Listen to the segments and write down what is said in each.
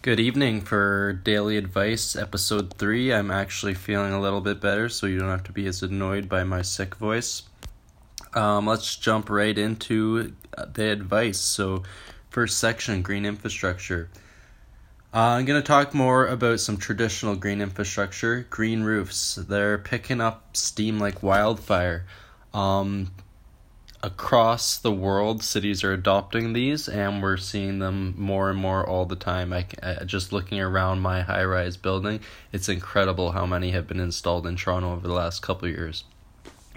Good evening for Daily Advice, Episode 3. I'm actually feeling a little bit better, so you don't have to be as annoyed by my sick voice. Um, let's jump right into the advice. So, first section green infrastructure. Uh, I'm going to talk more about some traditional green infrastructure, green roofs. They're picking up steam like wildfire. Um, across the world, cities are adopting these, and we're seeing them more and more all the time. I, I just looking around my high-rise building, it's incredible how many have been installed in Toronto over the last couple years.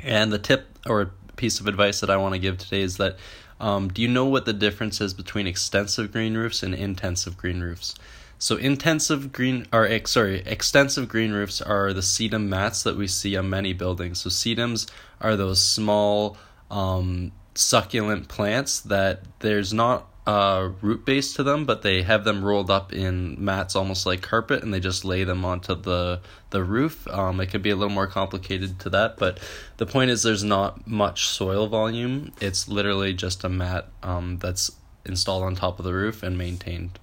And the tip or piece of advice that I want to give today is that um, do you know what the difference is between extensive green roofs and intensive green roofs? So intensive green or sorry, extensive green roofs are the sedum mats that we see on many buildings. So sedums are those small um, succulent plants that there's not a root base to them, but they have them rolled up in mats almost like carpet, and they just lay them onto the the roof. Um, it could be a little more complicated to that, but the point is there's not much soil volume. It's literally just a mat um, that's installed on top of the roof and maintained.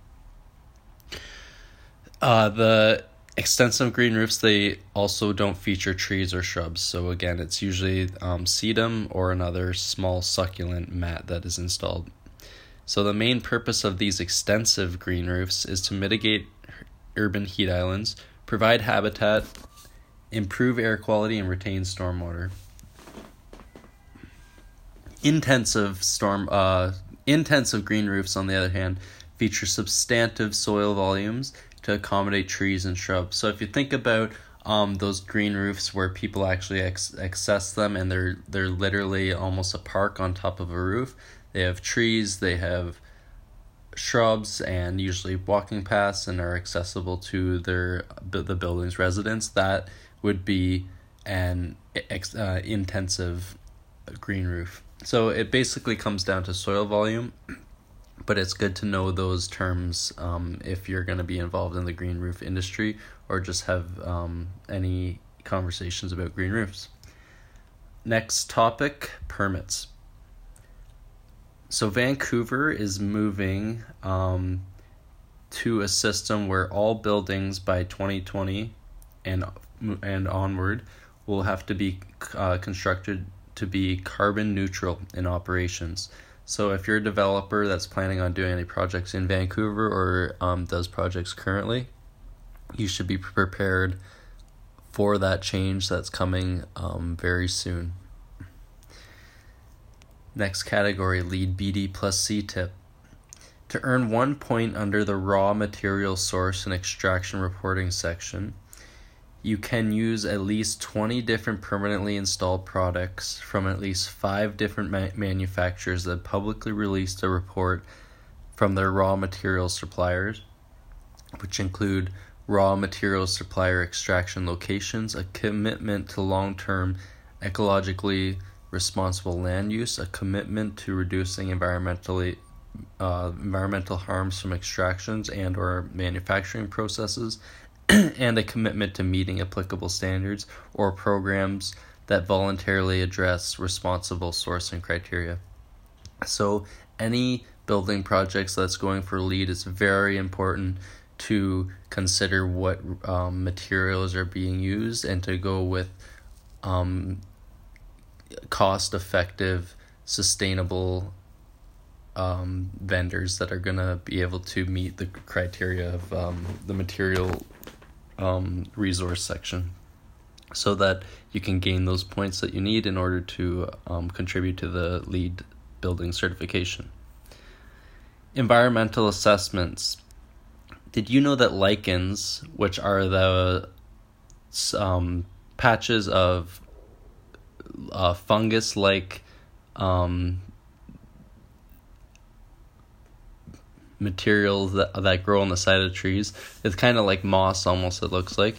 Uh, the extensive green roofs they also don't feature trees or shrubs. So again it's usually um, sedum or another small succulent mat that is installed. So the main purpose of these extensive green roofs is to mitigate urban heat islands provide habitat improve air quality and retain stormwater. Intensive storm uh, intensive green roofs on the other hand feature substantive soil volumes to accommodate trees and shrubs. So if you think about um, those green roofs where people actually ex- access them and they're they're literally almost a park on top of a roof. They have trees, they have shrubs, and usually walking paths, and are accessible to their the building's residents. That would be an ex- uh, intensive green roof. So it basically comes down to soil volume but it's good to know those terms um, if you're going to be involved in the green roof industry or just have um, any conversations about green roofs. Next topic permits. So, Vancouver is moving um, to a system where all buildings by 2020 and, and onward will have to be uh, constructed to be carbon neutral in operations. So if you're a developer that's planning on doing any projects in Vancouver or um, does projects currently, you should be prepared for that change that's coming um, very soon. Next category LEED BD plus C tip. To earn one point under the raw material source and extraction reporting section, you can use at least 20 different permanently installed products from at least five different ma- manufacturers that publicly released a report from their raw material suppliers, which include raw material supplier extraction locations, a commitment to long term ecologically responsible land use, a commitment to reducing environmentally uh, environmental harms from extractions and or manufacturing processes and a commitment to meeting applicable standards or programs that voluntarily address responsible sourcing criteria. So, any building projects that's going for LEED is very important to consider what um, materials are being used and to go with um, cost effective, sustainable um, vendors that are going to be able to meet the criteria of um, the material um, resource section so that you can gain those points that you need in order to um, contribute to the LEED building certification. Environmental assessments. Did you know that lichens, which are the um, patches of uh, fungus like um, materials that that grow on the side of trees. It's kind of like moss almost it looks like.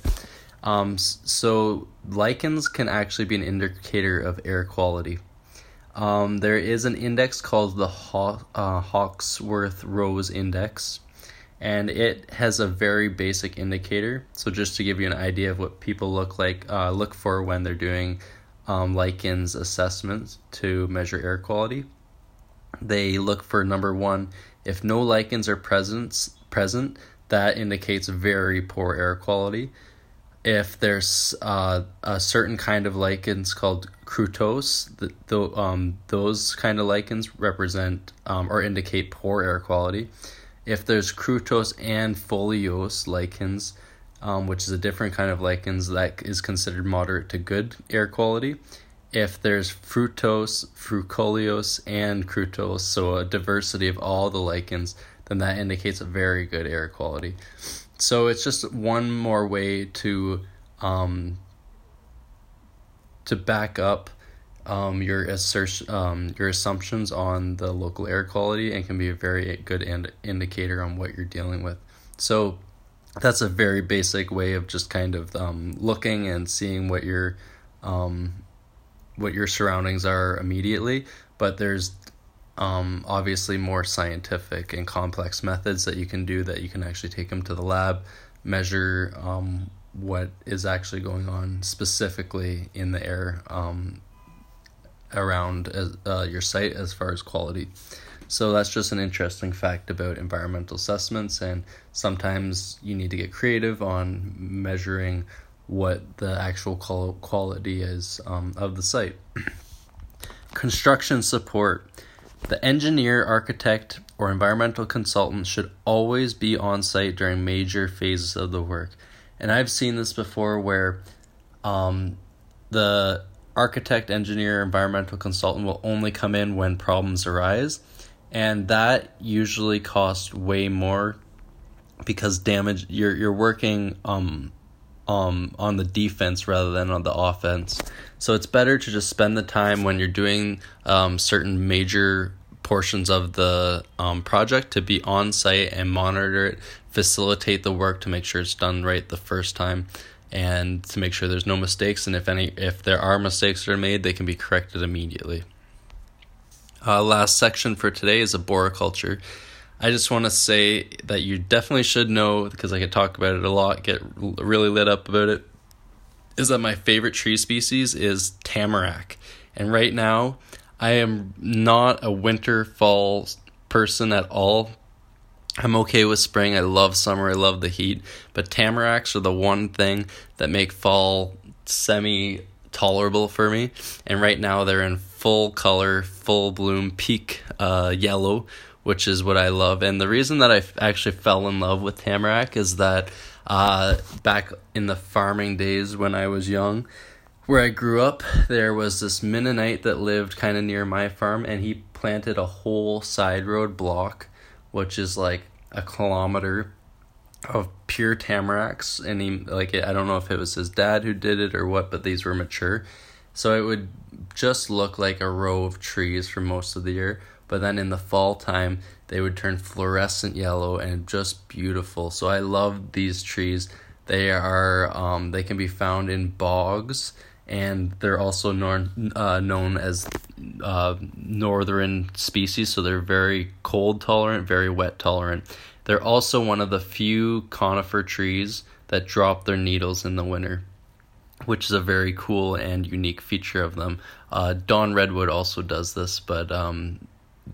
Um, so lichens can actually be an indicator of air quality. Um, there is an index called the Haw- uh, Hawksworth Rose Index, and it has a very basic indicator. So just to give you an idea of what people look like, uh, look for when they're doing um, lichens assessments to measure air quality. They look for number one if no lichens are present, present that indicates very poor air quality. If there's uh, a certain kind of lichens called crustose, the, the, um, those kind of lichens represent um, or indicate poor air quality. If there's crustose and foliose lichens, um, which is a different kind of lichens that is considered moderate to good air quality. If there's fruticose, foliose, and crustose, so a diversity of all the lichens, then that indicates a very good air quality. So it's just one more way to um, to back up um, your assertion, um, your assumptions on the local air quality, and can be a very good ind- indicator on what you're dealing with. So that's a very basic way of just kind of um, looking and seeing what your um, what your surroundings are immediately. But there's um, obviously more scientific and complex methods that you can do that you can actually take them to the lab, measure um, what is actually going on specifically in the air um, around uh, your site as far as quality. So that's just an interesting fact about environmental assessments, and sometimes you need to get creative on measuring what the actual quality is um, of the site. Construction support. The engineer, architect, or environmental consultant should always be on site during major phases of the work. And I've seen this before where um, the architect, engineer, environmental consultant will only come in when problems arise and that usually costs way more because damage you're you're working um um on the defense rather than on the offense. So it's better to just spend the time when you're doing um certain major portions of the um, project to be on site and monitor it, facilitate the work to make sure it's done right the first time and to make sure there's no mistakes and if any if there are mistakes that are made they can be corrected immediately. Uh, last section for today is arboriculture. I just want to say that you definitely should know because I could talk about it a lot, get really lit up about it. Is that my favorite tree species is tamarack, and right now I am not a winter fall person at all. I'm okay with spring. I love summer. I love the heat, but tamaracks are the one thing that make fall semi tolerable for me. And right now they're in full color, full bloom, peak uh, yellow, which is what I love. And the reason that I actually fell in love with tamarack is that uh, back in the farming days when I was young, where I grew up, there was this Mennonite that lived kind of near my farm, and he planted a whole side road block, which is like a kilometer of pure tamaracks. And he like I don't know if it was his dad who did it or what but these were mature. So it would just look like a row of trees for most of the year but then in the fall time they would turn fluorescent yellow and just beautiful. So I love these trees. They are um they can be found in bogs and they're also known uh, known as uh, northern species so they're very cold tolerant very wet tolerant. They're also one of the few conifer trees that drop their needles in the winter, which is a very cool and unique feature of them. Uh, Dawn Redwood also does this, but um,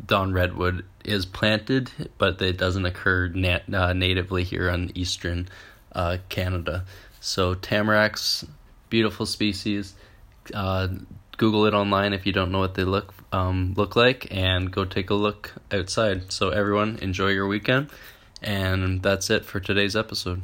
Dawn Redwood is planted, but it doesn't occur nat- uh, natively here on eastern uh, Canada. So tamaracks, beautiful species. Uh, Google it online if you don't know what they look um, look like, and go take a look outside. So everyone, enjoy your weekend and that's it for today's episode.